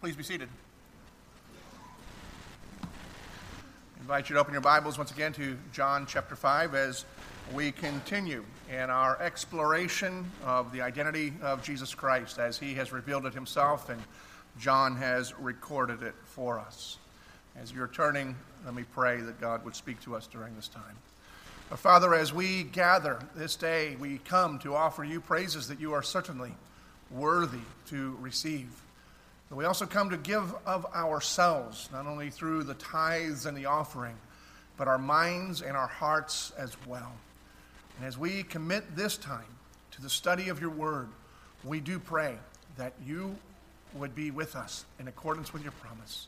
Please be seated. I invite you to open your Bibles once again to John chapter 5 as we continue in our exploration of the identity of Jesus Christ as he has revealed it himself and John has recorded it for us. As you're turning, let me pray that God would speak to us during this time. Our Father, as we gather this day, we come to offer you praises that you are certainly worthy to receive. We also come to give of ourselves, not only through the tithes and the offering, but our minds and our hearts as well. And as we commit this time to the study of your word, we do pray that you would be with us in accordance with your promise,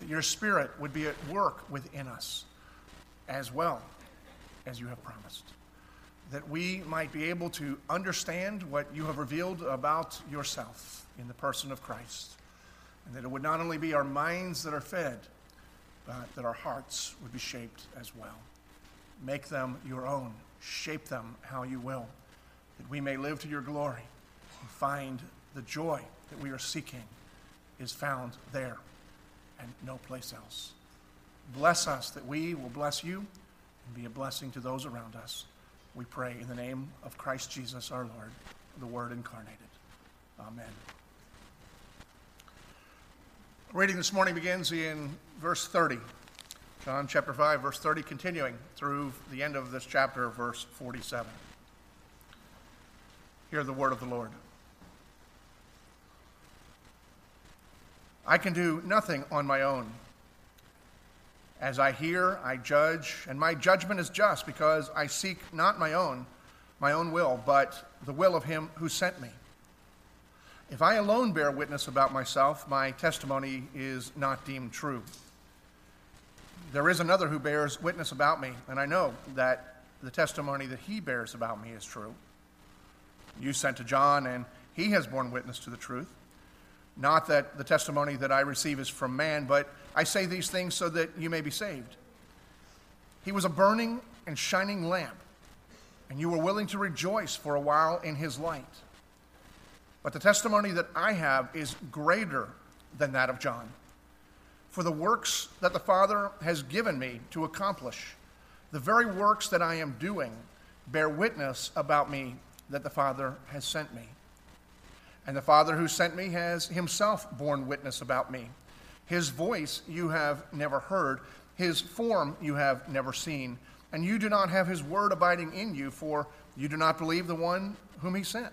that your spirit would be at work within us as well as you have promised, that we might be able to understand what you have revealed about yourself in the person of Christ and that it would not only be our minds that are fed, but that our hearts would be shaped as well. Make them your own, shape them how you will, that we may live to your glory and find the joy that we are seeking is found there and no place else. Bless us that we will bless you and be a blessing to those around us. We pray in the name of Christ Jesus our Lord, the Word incarnated. Amen. Reading this morning begins in verse 30. John chapter 5, verse 30, continuing through the end of this chapter, verse 47. Hear the word of the Lord. I can do nothing on my own. As I hear, I judge, and my judgment is just because I seek not my own, my own will, but the will of him who sent me. If I alone bear witness about myself, my testimony is not deemed true. There is another who bears witness about me, and I know that the testimony that he bears about me is true. You sent to John, and he has borne witness to the truth. Not that the testimony that I receive is from man, but I say these things so that you may be saved. He was a burning and shining lamp, and you were willing to rejoice for a while in his light. But the testimony that I have is greater than that of John. For the works that the Father has given me to accomplish, the very works that I am doing, bear witness about me that the Father has sent me. And the Father who sent me has himself borne witness about me. His voice you have never heard, his form you have never seen, and you do not have his word abiding in you, for you do not believe the one whom he sent.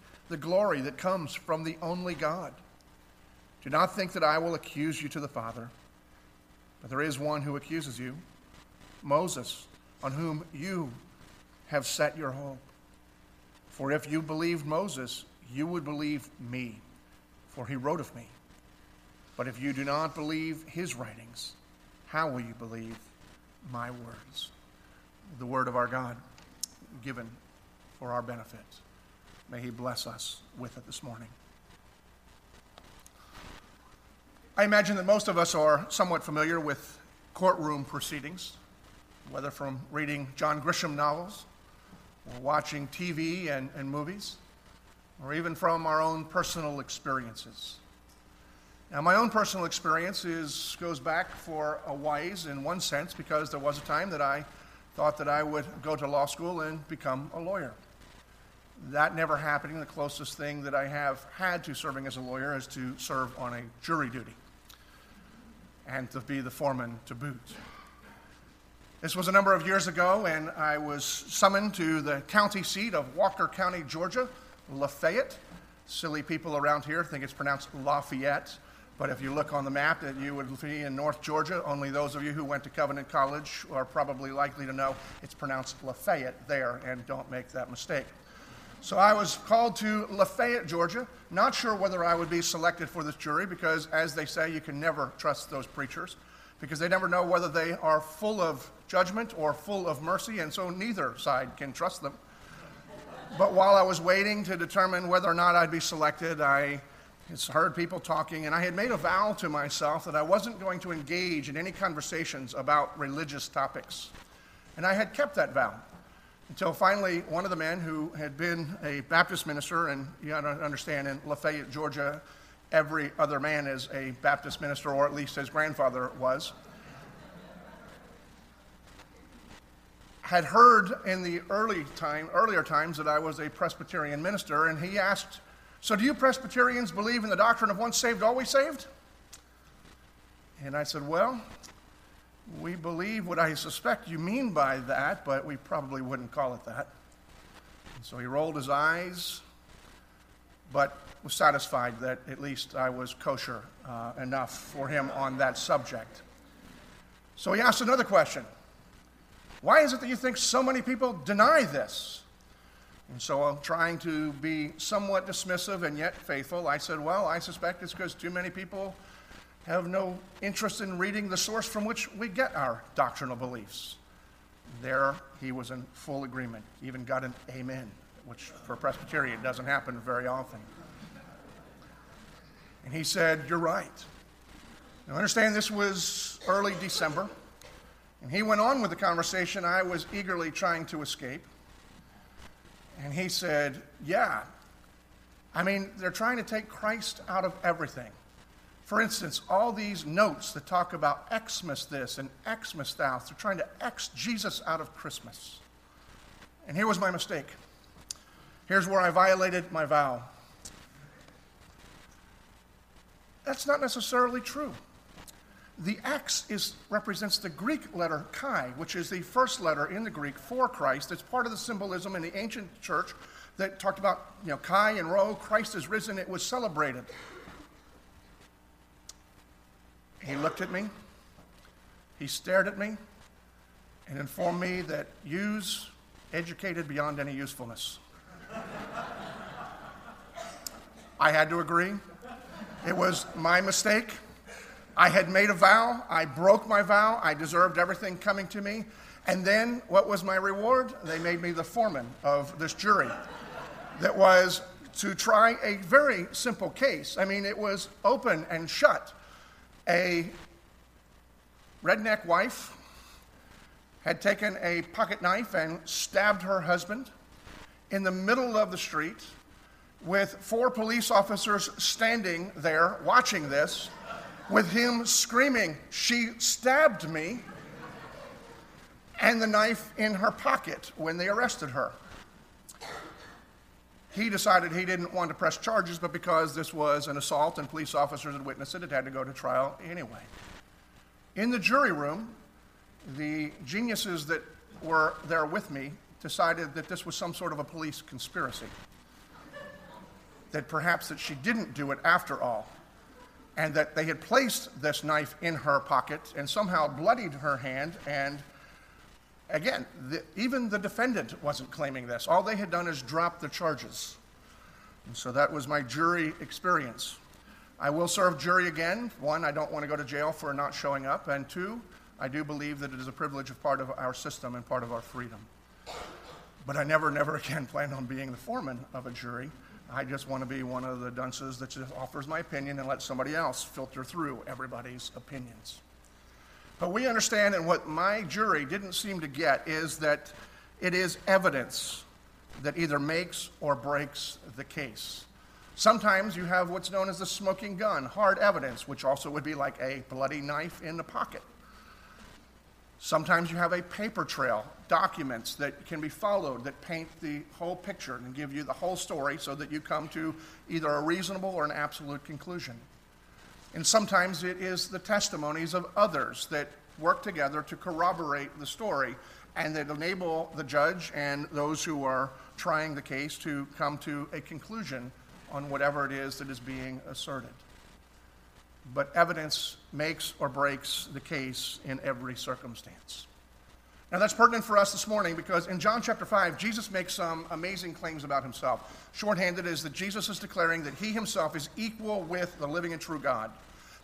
the glory that comes from the only God. Do not think that I will accuse you to the Father, but there is one who accuses you Moses, on whom you have set your hope. For if you believed Moses, you would believe me, for he wrote of me. But if you do not believe his writings, how will you believe my words? The word of our God given for our benefit. May He bless us with it this morning. I imagine that most of us are somewhat familiar with courtroom proceedings, whether from reading John Grisham novels or watching TV and, and movies, or even from our own personal experiences. Now, my own personal experience is, goes back for a ways in one sense because there was a time that I thought that I would go to law school and become a lawyer. That never happening, the closest thing that I have had to serving as a lawyer is to serve on a jury duty and to be the foreman to boot. This was a number of years ago, and I was summoned to the county seat of Walker County, Georgia, Lafayette. Silly people around here think it's pronounced Lafayette, but if you look on the map, that you would be in North Georgia. Only those of you who went to Covenant College are probably likely to know it's pronounced Lafayette there, and don't make that mistake. So I was called to Lafayette, Georgia. Not sure whether I would be selected for this jury because, as they say, you can never trust those preachers because they never know whether they are full of judgment or full of mercy, and so neither side can trust them. But while I was waiting to determine whether or not I'd be selected, I heard people talking, and I had made a vow to myself that I wasn't going to engage in any conversations about religious topics. And I had kept that vow until finally one of the men who had been a Baptist minister, and you got to understand in Lafayette, Georgia, every other man is a Baptist minister, or at least his grandfather was. had heard in the early time, earlier times that I was a Presbyterian minister, and he asked, So do you Presbyterians believe in the doctrine of once saved, always saved? And I said, Well, we believe what I suspect you mean by that, but we probably wouldn't call it that. And so he rolled his eyes, but was satisfied that at least I was kosher uh, enough for him on that subject. So he asked another question why is it that you think so many people deny this? And so, I'm trying to be somewhat dismissive and yet faithful, I said, Well, I suspect it's because too many people have no interest in reading the source from which we get our doctrinal beliefs. There, he was in full agreement, even got an amen, which for a Presbyterian doesn't happen very often. And he said, You're right. Now, understand this was early December. And he went on with the conversation I was eagerly trying to escape. And he said, Yeah, I mean, they're trying to take Christ out of everything. For instance, all these notes that talk about Xmas this and Xmas that, they're trying to X Jesus out of Christmas. And here was my mistake. Here's where I violated my vow. That's not necessarily true. The X is, represents the Greek letter chi, which is the first letter in the Greek for Christ. It's part of the symbolism in the ancient church that talked about, you know, chi and rho, Christ is risen, it was celebrated. He looked at me, he stared at me, and informed me that use educated beyond any usefulness. I had to agree. It was my mistake. I had made a vow, I broke my vow, I deserved everything coming to me. And then what was my reward? They made me the foreman of this jury that was to try a very simple case. I mean, it was open and shut. A redneck wife had taken a pocket knife and stabbed her husband in the middle of the street with four police officers standing there watching this with him screaming, She stabbed me, and the knife in her pocket when they arrested her. He decided he didn't want to press charges, but because this was an assault and police officers had witnessed it, it had to go to trial anyway. In the jury room, the geniuses that were there with me decided that this was some sort of a police conspiracy. That perhaps that she didn't do it after all and that they had placed this knife in her pocket and somehow bloodied her hand. And again, the, even the defendant wasn't claiming this. All they had done is drop the charges. And so that was my jury experience. I will serve jury again. One, I don't want to go to jail for not showing up. And two, I do believe that it is a privilege of part of our system and part of our freedom. But I never, never again plan on being the foreman of a jury. I just want to be one of the dunces that just offers my opinion and let somebody else filter through everybody's opinions. But we understand, and what my jury didn't seem to get is that it is evidence that either makes or breaks the case. Sometimes you have what's known as the smoking gun, hard evidence, which also would be like a bloody knife in the pocket. Sometimes you have a paper trail, documents that can be followed that paint the whole picture and give you the whole story so that you come to either a reasonable or an absolute conclusion. And sometimes it is the testimonies of others that work together to corroborate the story and that enable the judge and those who are trying the case to come to a conclusion on whatever it is that is being asserted but evidence makes or breaks the case in every circumstance. Now, that's pertinent for us this morning because in John chapter 5, Jesus makes some amazing claims about himself. Shorthanded is that Jesus is declaring that he himself is equal with the living and true God,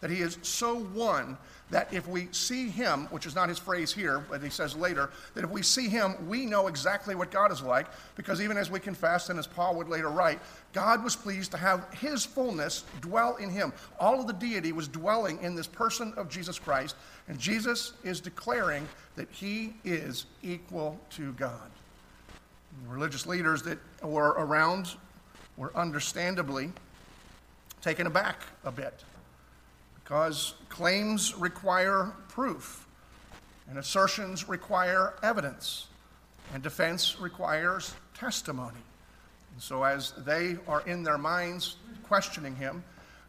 that he is so one that if we see him, which is not his phrase here, but he says later, that if we see him, we know exactly what God is like, because even as we confess, and as Paul would later write, God was pleased to have his fullness dwell in him. All of the deity was dwelling in this person of Jesus Christ, and Jesus is declaring that he is equal to God. Religious leaders that were around were understandably taken aback a bit because claims require proof, and assertions require evidence, and defense requires testimony. And so, as they are in their minds questioning him,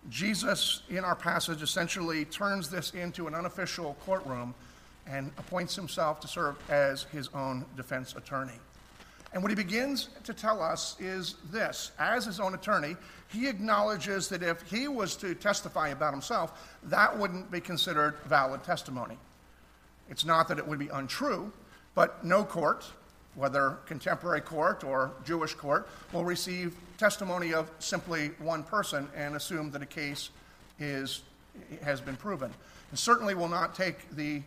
Jesus, in our passage, essentially turns this into an unofficial courtroom and appoints himself to serve as his own defense attorney. And what he begins to tell us is this as his own attorney, he acknowledges that if he was to testify about himself, that wouldn't be considered valid testimony. It's not that it would be untrue, but no court, whether contemporary court or Jewish court, will receive testimony of simply one person and assume that a case is, has been proven. And certainly will not take the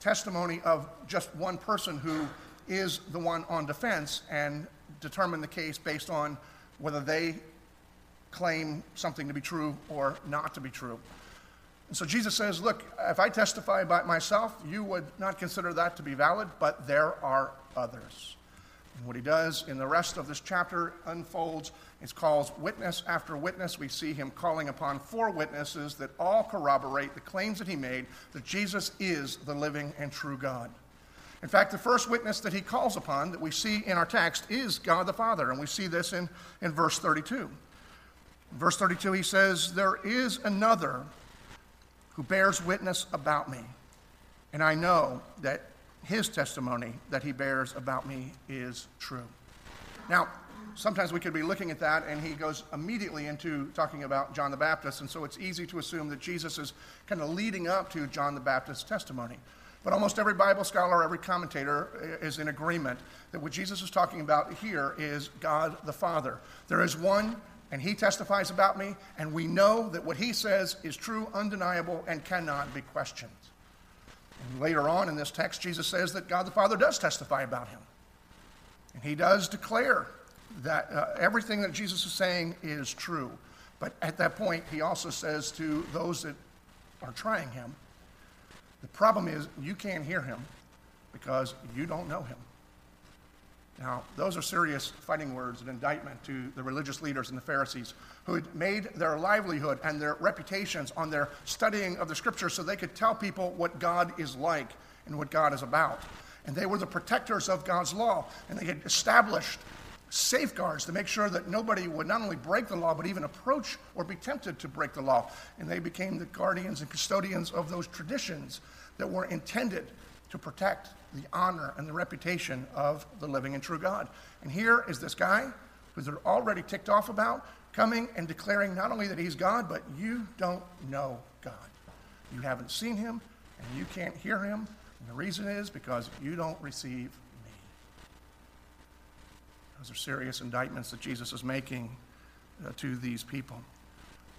testimony of just one person who is the one on defense and determine the case based on whether they claim something to be true or not to be true. And so Jesus says, Look, if I testify about myself, you would not consider that to be valid, but there are others. And what he does in the rest of this chapter unfolds. It's called witness after witness. We see him calling upon four witnesses that all corroborate the claims that he made that Jesus is the living and true God. In fact, the first witness that he calls upon that we see in our text is God the Father, and we see this in, in verse 32. Verse 32, he says, There is another who bears witness about me, and I know that his testimony that he bears about me is true. Now, sometimes we could be looking at that, and he goes immediately into talking about John the Baptist, and so it's easy to assume that Jesus is kind of leading up to John the Baptist's testimony. But almost every Bible scholar, every commentator eh, is in agreement that what Jesus is talking about here is God the Father. There is one, and he testifies about me, and we know that what he says is true, undeniable, and cannot be questioned. And later on in this text, Jesus says that God the Father does testify about him. And he does declare that uh, everything that Jesus is saying is true. But at that point, he also says to those that are trying him, the problem is you can't hear him because you don't know him. Now, those are serious fighting words, an indictment to the religious leaders and the Pharisees who had made their livelihood and their reputations on their studying of the scriptures so they could tell people what God is like and what God is about. And they were the protectors of God's law, and they had established safeguards to make sure that nobody would not only break the law, but even approach or be tempted to break the law. And they became the guardians and custodians of those traditions that were intended to protect the honor and the reputation of the living and true God. And here is this guy who they're already ticked off about coming and declaring not only that he's God, but you don't know God. You haven't seen him and you can't hear him. And the reason is because you don't receive me. those are serious indictments that Jesus is making uh, to these people.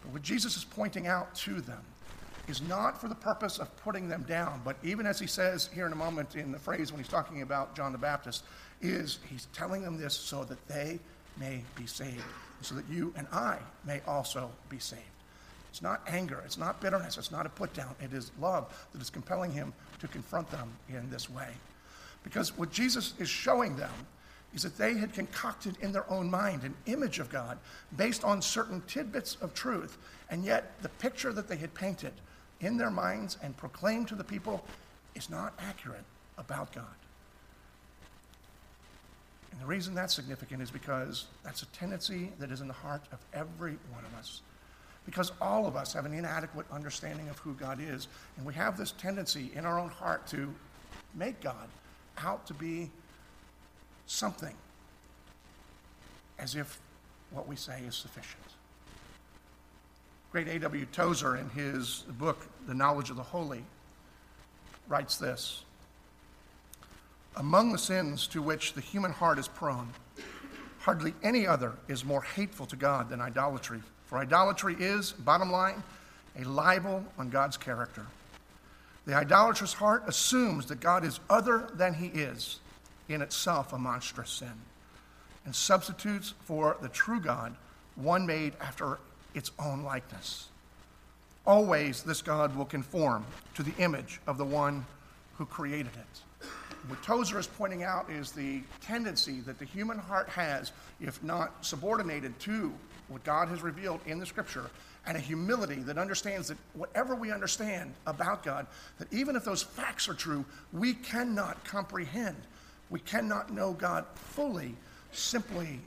But what Jesus is pointing out to them is not for the purpose of putting them down, but even as he says here in a moment in the phrase when he's talking about John the Baptist, is he's telling them this so that they may be saved, so that you and I may also be saved. It's not anger, it's not bitterness, it's not a put down, it is love that is compelling him to confront them in this way. Because what Jesus is showing them is that they had concocted in their own mind an image of God based on certain tidbits of truth, and yet the picture that they had painted in their minds and proclaim to the people is not accurate about God. And the reason that's significant is because that's a tendency that is in the heart of every one of us. Because all of us have an inadequate understanding of who God is, and we have this tendency in our own heart to make God out to be something as if what we say is sufficient. Great A.W. Tozer, in his book, The Knowledge of the Holy, writes this Among the sins to which the human heart is prone, hardly any other is more hateful to God than idolatry. For idolatry is, bottom line, a libel on God's character. The idolatrous heart assumes that God is other than he is, in itself a monstrous sin, and substitutes for the true God one made after its own likeness. Always, this God will conform to the image of the one who created it. What Tozer is pointing out is the tendency that the human heart has, if not subordinated to what God has revealed in the scripture, and a humility that understands that whatever we understand about God, that even if those facts are true, we cannot comprehend. We cannot know God fully simply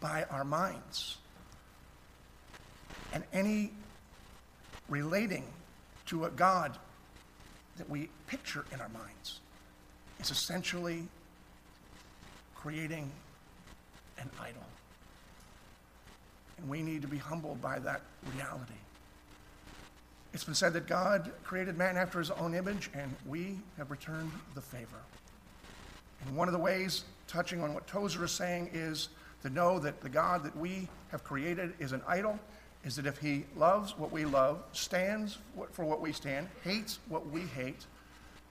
by our minds. And any relating to a God that we picture in our minds is essentially creating an idol. And we need to be humbled by that reality. It's been said that God created man after his own image, and we have returned the favor. And one of the ways, touching on what Tozer is saying, is to know that the God that we have created is an idol, is that if he loves what we love, stands for what we stand, hates what we hate,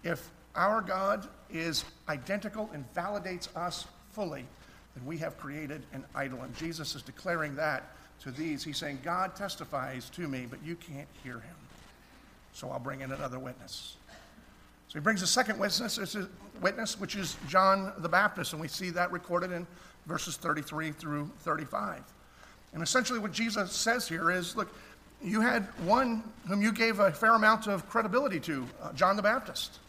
if our God is identical and validates us fully, then we have created an idol. And Jesus is declaring that to these. He's saying, God testifies to me, but you can't hear him. So I'll bring in another witness. So he brings a second witness, witness, which is John the Baptist, and we see that recorded in verses 33 through 35. And essentially, what Jesus says here is look, you had one whom you gave a fair amount of credibility to, uh, John the Baptist.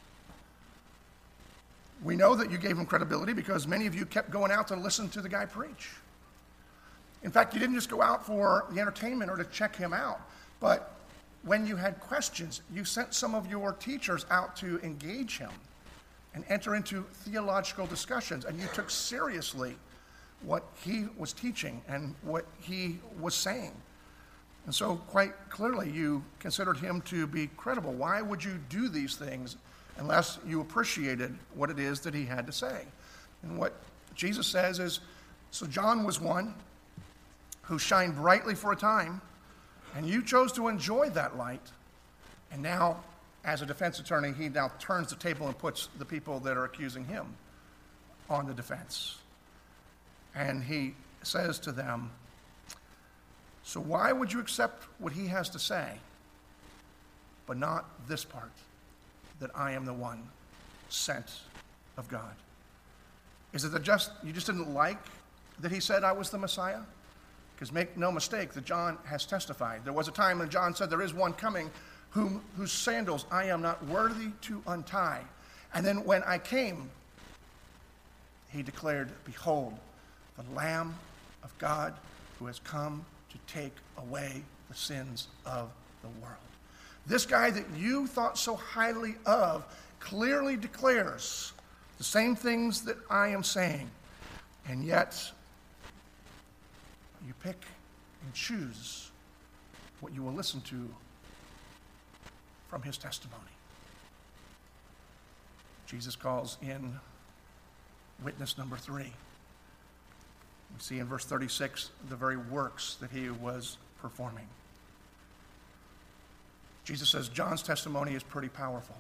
We know that you gave him credibility because many of you kept going out to listen to the guy preach. In fact, you didn't just go out for the entertainment or to check him out, but when you had questions, you sent some of your teachers out to engage him and enter into theological discussions, and you took seriously what he was teaching and what he was saying. And so, quite clearly, you considered him to be credible. Why would you do these things unless you appreciated what it is that he had to say? And what Jesus says is so, John was one who shined brightly for a time, and you chose to enjoy that light. And now, as a defense attorney, he now turns the table and puts the people that are accusing him on the defense. And he says to them, So why would you accept what he has to say, but not this part, that I am the one sent of God? Is it that just you just didn't like that he said I was the Messiah? Because make no mistake that John has testified. There was a time when John said, There is one coming whom, whose sandals I am not worthy to untie. And then when I came, he declared, Behold, the Lamb of God who has come to take away the sins of the world. This guy that you thought so highly of clearly declares the same things that I am saying, and yet you pick and choose what you will listen to from his testimony. Jesus calls in witness number three. We see in verse 36 the very works that he was performing. Jesus says John's testimony is pretty powerful.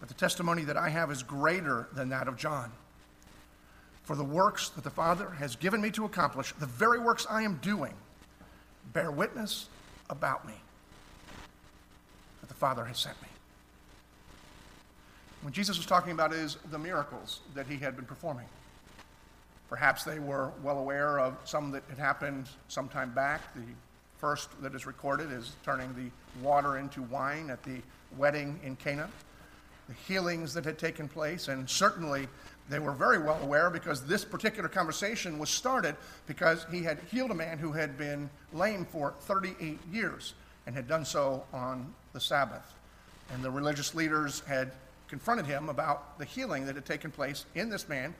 But the testimony that I have is greater than that of John. For the works that the Father has given me to accomplish, the very works I am doing, bear witness about me that the Father has sent me. When Jesus was talking about is the miracles that he had been performing. Perhaps they were well aware of some that had happened some time back. The first that is recorded is turning the water into wine at the wedding in Cana, the healings that had taken place, and certainly they were very well aware because this particular conversation was started because he had healed a man who had been lame for 38 years and had done so on the Sabbath. And the religious leaders had confronted him about the healing that had taken place in this man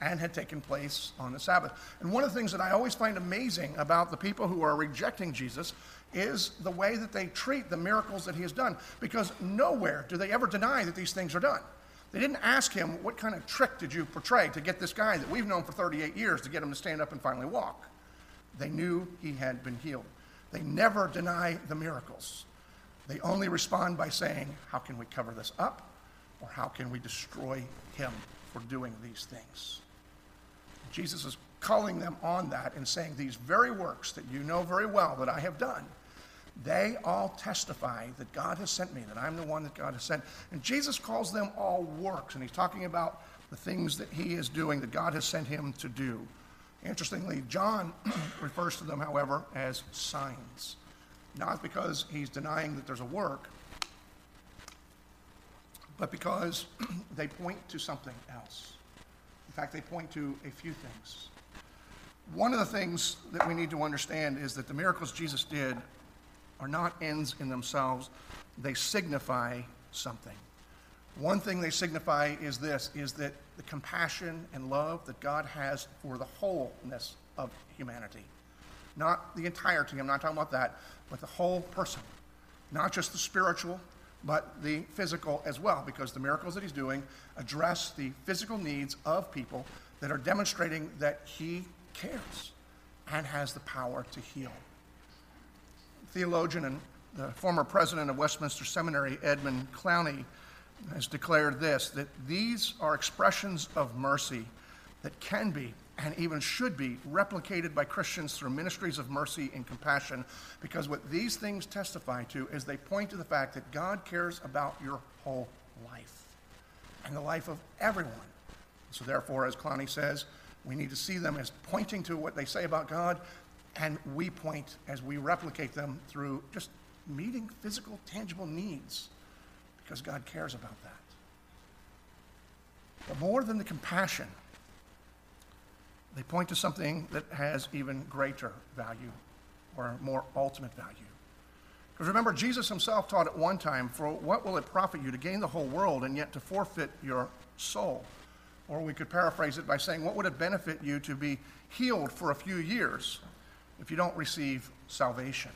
and had taken place on the Sabbath. And one of the things that I always find amazing about the people who are rejecting Jesus is the way that they treat the miracles that he has done, because nowhere do they ever deny that these things are done. They didn't ask him, What kind of trick did you portray to get this guy that we've known for 38 years to get him to stand up and finally walk? They knew he had been healed. They never deny the miracles. They only respond by saying, How can we cover this up? Or how can we destroy him for doing these things? Jesus is calling them on that and saying, These very works that you know very well that I have done, they all testify that God has sent me, that I'm the one that God has sent. And Jesus calls them all works, and he's talking about the things that he is doing that God has sent him to do. Interestingly, John refers to them, however, as signs. Not because he's denying that there's a work, but because they point to something else. In fact, they point to a few things. One of the things that we need to understand is that the miracles Jesus did are not ends in themselves, they signify something. One thing they signify is this is that the compassion and love that God has for the wholeness of humanity. Not the entirety, I'm not talking about that, but the whole person. Not just the spiritual, but the physical as well, because the miracles that he's doing address the physical needs of people that are demonstrating that he cares and has the power to heal. Theologian and the former president of Westminster Seminary, Edmund Clowney, has declared this that these are expressions of mercy that can be and even should be replicated by Christians through ministries of mercy and compassion because what these things testify to is they point to the fact that God cares about your whole life and the life of everyone. So, therefore, as Clowney says, we need to see them as pointing to what they say about God, and we point as we replicate them through just meeting physical, tangible needs because God cares about that. But more than the compassion, they point to something that has even greater value or more ultimate value. Because remember, Jesus himself taught at one time, For what will it profit you to gain the whole world and yet to forfeit your soul? Or we could paraphrase it by saying, What would it benefit you to be healed for a few years if you don't receive salvation?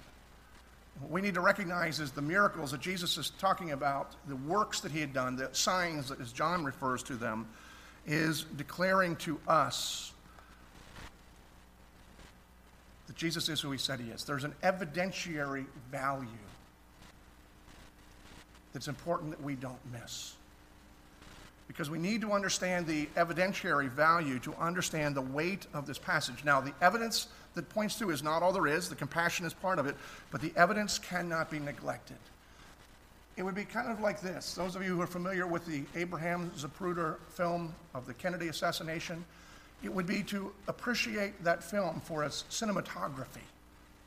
What we need to recognize is the miracles that Jesus is talking about, the works that he had done, the signs, as John refers to them, is declaring to us that Jesus is who he said he is. There's an evidentiary value that's important that we don't miss. Because we need to understand the evidentiary value to understand the weight of this passage. Now, the evidence that points to is not all there is. The compassion is part of it, but the evidence cannot be neglected. It would be kind of like this. Those of you who are familiar with the Abraham Zapruder film of the Kennedy assassination, it would be to appreciate that film for its cinematography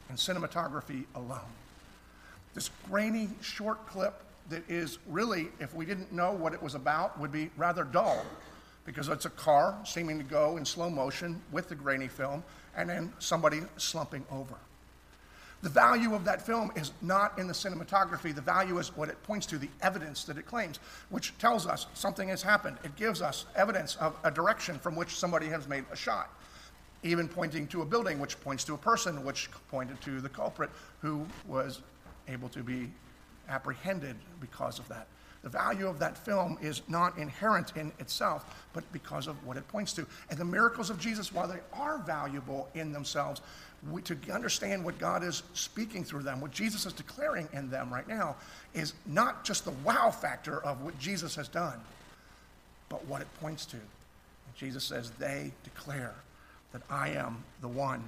and cinematography alone. This grainy short clip that is really, if we didn't know what it was about, would be rather dull because it's a car seeming to go in slow motion with the grainy film and then somebody slumping over. The value of that film is not in the cinematography. The value is what it points to, the evidence that it claims, which tells us something has happened. It gives us evidence of a direction from which somebody has made a shot, even pointing to a building, which points to a person, which pointed to the culprit who was able to be apprehended because of that. The value of that film is not inherent in itself, but because of what it points to. And the miracles of Jesus, while they are valuable in themselves, we, to understand what God is speaking through them, what Jesus is declaring in them right now, is not just the wow factor of what Jesus has done, but what it points to. And Jesus says, They declare that I am the one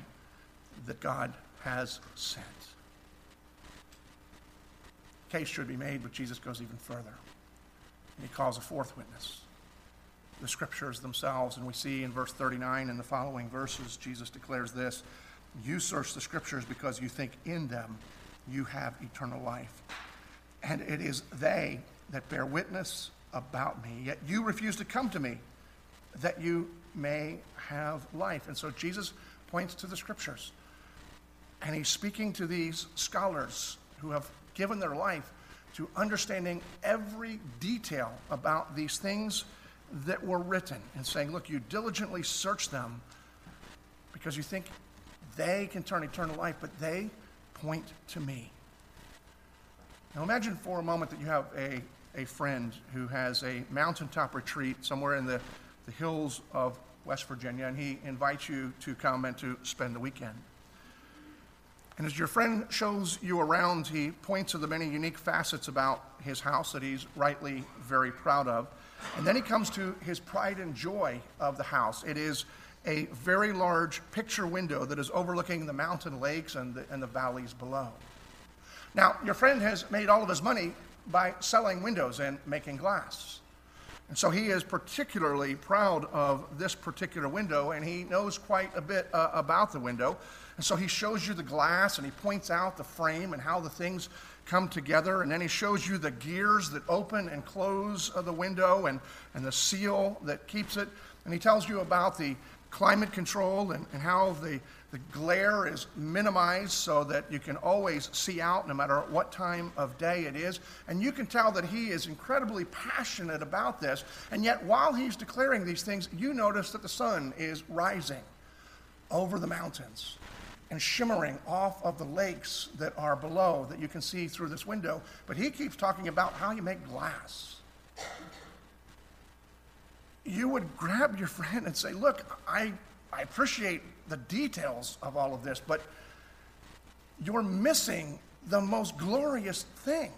that God has sent. Case should be made, but Jesus goes even further. And he calls a fourth witness. The scriptures themselves, and we see in verse 39 and the following verses, Jesus declares this You search the scriptures because you think in them you have eternal life. And it is they that bear witness about me, yet you refuse to come to me that you may have life. And so Jesus points to the scriptures. And he's speaking to these scholars who have given their life to understanding every detail about these things that were written and saying, look, you diligently search them because you think they can turn eternal life, but they point to me. Now imagine for a moment that you have a, a friend who has a mountaintop retreat somewhere in the, the hills of West Virginia, and he invites you to come and to spend the weekend. And as your friend shows you around, he points to the many unique facets about his house that he's rightly very proud of. And then he comes to his pride and joy of the house. It is a very large picture window that is overlooking the mountain lakes and the, and the valleys below. Now, your friend has made all of his money by selling windows and making glass. And so he is particularly proud of this particular window, and he knows quite a bit uh, about the window. And so he shows you the glass and he points out the frame and how the things come together. And then he shows you the gears that open and close the window and, and the seal that keeps it. And he tells you about the climate control and, and how the, the glare is minimized so that you can always see out no matter what time of day it is. And you can tell that he is incredibly passionate about this. And yet, while he's declaring these things, you notice that the sun is rising over the mountains and shimmering off of the lakes that are below that you can see through this window. But he keeps talking about how you make glass. You would grab your friend and say, Look, I, I appreciate the details of all of this, but you're missing the most glorious thing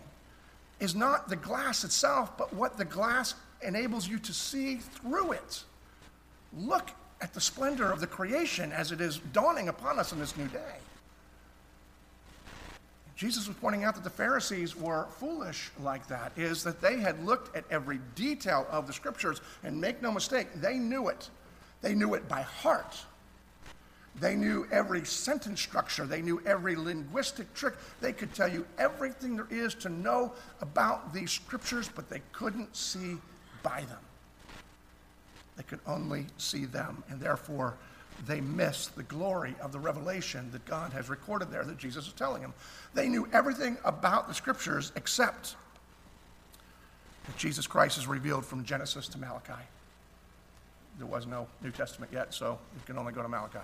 is not the glass itself, but what the glass enables you to see through it. Look at the splendor of the creation as it is dawning upon us in this new day. Jesus was pointing out that the Pharisees were foolish like that, is that they had looked at every detail of the scriptures, and make no mistake, they knew it. They knew it by heart. They knew every sentence structure. They knew every linguistic trick. They could tell you everything there is to know about these scriptures, but they couldn't see by them. They could only see them, and therefore they miss the glory of the revelation that God has recorded there that Jesus is telling them. They knew everything about the scriptures except that Jesus Christ is revealed from Genesis to Malachi. There was no New Testament yet, so you can only go to Malachi.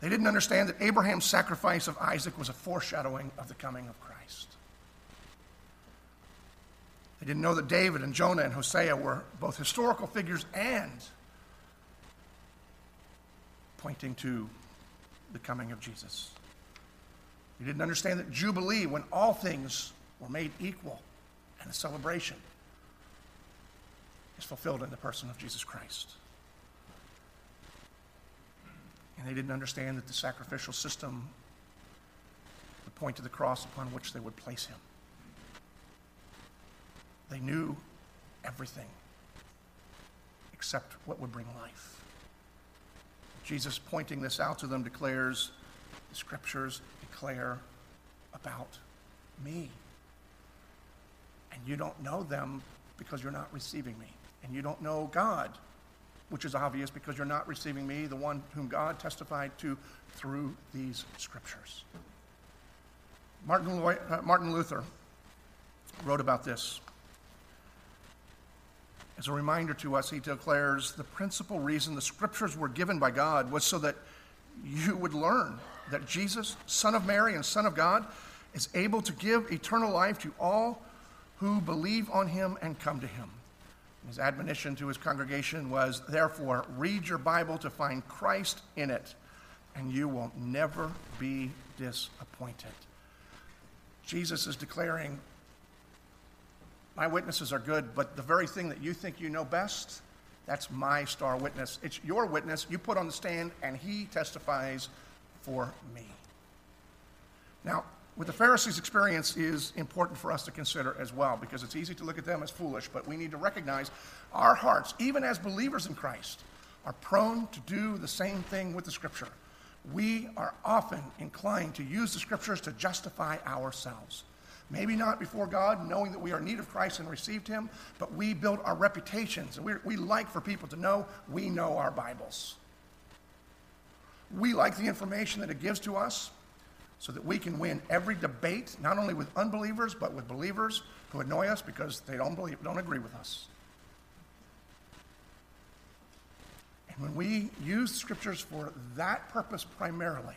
They didn't understand that Abraham's sacrifice of Isaac was a foreshadowing of the coming of Christ. They didn't know that David and Jonah and Hosea were both historical figures and pointing to the coming of Jesus. They didn't understand that Jubilee, when all things were made equal and a celebration, is fulfilled in the person of Jesus Christ. And they didn't understand that the sacrificial system would point to the cross upon which they would place him. They knew everything except what would bring life. Jesus, pointing this out to them, declares the scriptures declare about me. And you don't know them because you're not receiving me. And you don't know God, which is obvious because you're not receiving me, the one whom God testified to through these scriptures. Martin, uh, Martin Luther wrote about this. As a reminder to us, he declares the principal reason the scriptures were given by God was so that you would learn that Jesus, Son of Mary and Son of God, is able to give eternal life to all who believe on him and come to him. His admonition to his congregation was, therefore, read your Bible to find Christ in it, and you will never be disappointed. Jesus is declaring my witnesses are good, but the very thing that you think you know best, that's my star witness. It's your witness you put on the stand, and he testifies for me. Now, what the Pharisees' experience is important for us to consider as well, because it's easy to look at them as foolish, but we need to recognize our hearts, even as believers in Christ, are prone to do the same thing with the Scripture. We are often inclined to use the Scriptures to justify ourselves. Maybe not before God, knowing that we are in need of Christ and received Him, but we build our reputations. And we like for people to know we know our Bibles. We like the information that it gives to us so that we can win every debate, not only with unbelievers, but with believers who annoy us because they don't believe, don't agree with us. And when we use scriptures for that purpose primarily,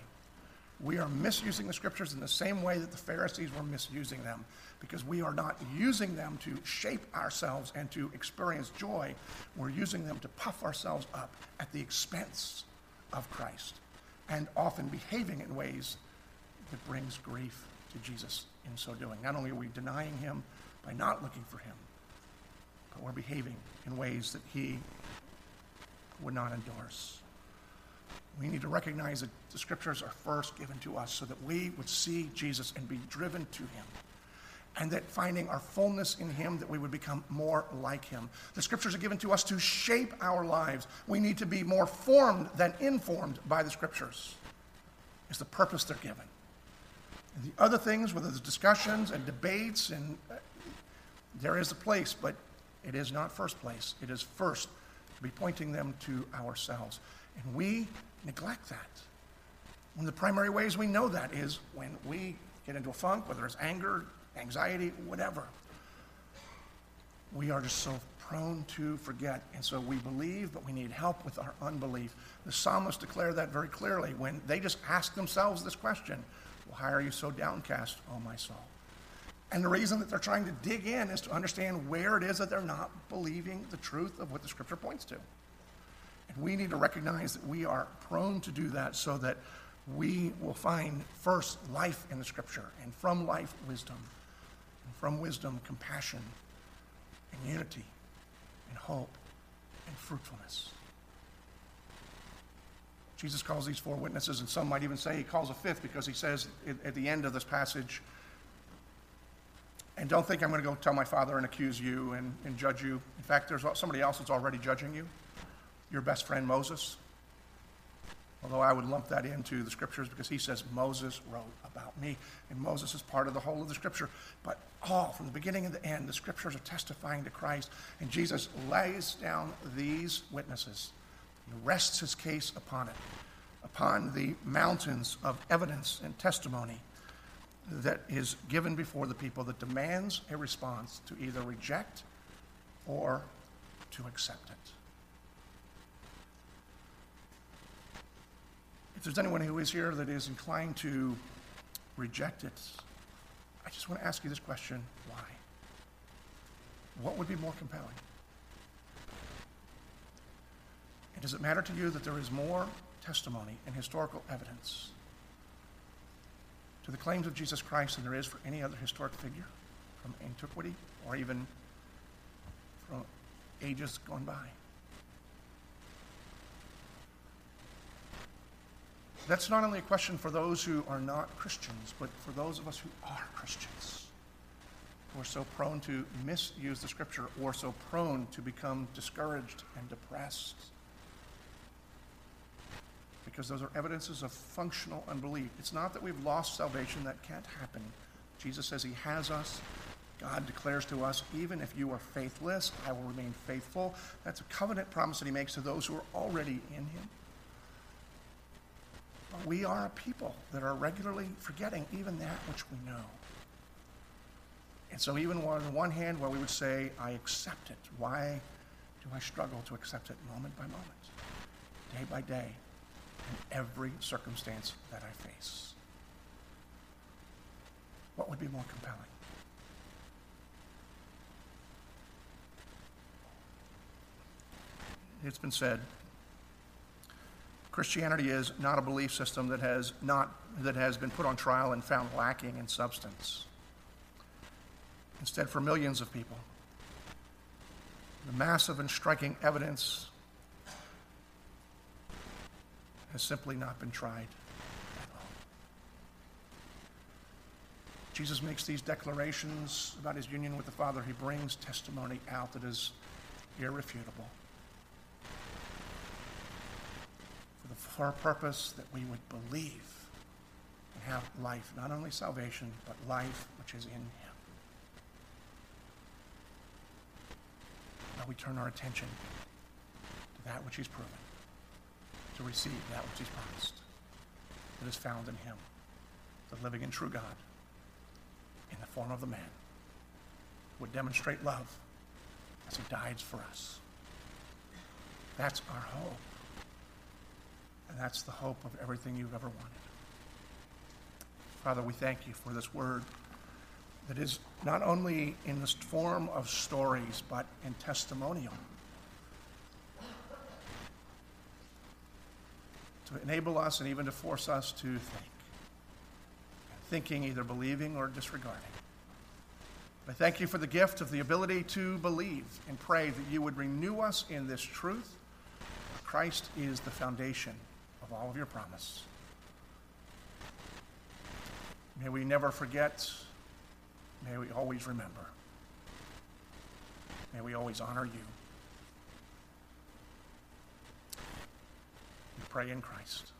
we are misusing the scriptures in the same way that the Pharisees were misusing them because we are not using them to shape ourselves and to experience joy. We're using them to puff ourselves up at the expense of Christ and often behaving in ways that brings grief to Jesus in so doing. Not only are we denying him by not looking for him, but we're behaving in ways that he would not endorse. We need to recognize that the scriptures are first given to us so that we would see Jesus and be driven to him. And that finding our fullness in him, that we would become more like him. The scriptures are given to us to shape our lives. We need to be more formed than informed by the scriptures, is the purpose they're given. And the other things, whether there's discussions and debates, and uh, there is a place, but it is not first place. It is first to be pointing them to ourselves. And we neglect that. One of the primary ways we know that is when we get into a funk, whether it's anger, anxiety, whatever. We are just so prone to forget. And so we believe, but we need help with our unbelief. The psalmists declare that very clearly when they just ask themselves this question Why are you so downcast, O my soul? And the reason that they're trying to dig in is to understand where it is that they're not believing the truth of what the scripture points to. And we need to recognize that we are prone to do that so that we will find first life in the scripture, and from life, wisdom, and from wisdom, compassion, and unity, and hope, and fruitfulness. Jesus calls these four witnesses, and some might even say he calls a fifth because he says at the end of this passage, and don't think I'm going to go tell my father and accuse you and, and judge you. In fact, there's somebody else that's already judging you your best friend Moses. Although I would lump that into the scriptures because he says Moses wrote about me, and Moses is part of the whole of the scripture. But all, from the beginning and the end, the scriptures are testifying to Christ, and Jesus lays down these witnesses. He rests his case upon it, upon the mountains of evidence and testimony that is given before the people that demands a response to either reject or to accept it. If there's anyone who is here that is inclined to reject it, I just want to ask you this question why? What would be more compelling? And does it matter to you that there is more testimony and historical evidence to the claims of Jesus Christ than there is for any other historic figure from antiquity or even from ages gone by? That's not only a question for those who are not Christians, but for those of us who are Christians, We're so prone to misuse the scripture or so prone to become discouraged and depressed. Because those are evidences of functional unbelief. It's not that we've lost salvation, that can't happen. Jesus says he has us. God declares to us, even if you are faithless, I will remain faithful. That's a covenant promise that he makes to those who are already in him. But we are a people that are regularly forgetting even that which we know. And so, even on one hand, where we would say, I accept it, why do I struggle to accept it moment by moment, day by day, in every circumstance that I face? What would be more compelling? It's been said Christianity is not a belief system that has, not, that has been put on trial and found lacking in substance. Instead, for millions of people, the massive and striking evidence has simply not been tried Jesus makes these declarations about his union with the Father. He brings testimony out that is irrefutable. For a purpose that we would believe and have life, not only salvation, but life which is in Him. Now we turn our attention to that which He's proven, to receive that which He's promised, that is found in Him, the living and true God, in the form of the man, would demonstrate love as He dies for us. That's our hope. And that's the hope of everything you've ever wanted. Father, we thank you for this word that is not only in the form of stories, but in testimonial. To enable us and even to force us to think. Thinking either believing or disregarding. I thank you for the gift of the ability to believe and pray that you would renew us in this truth. Christ is the foundation of all of your promise. May we never forget. May we always remember. May we always honor you. We pray in Christ.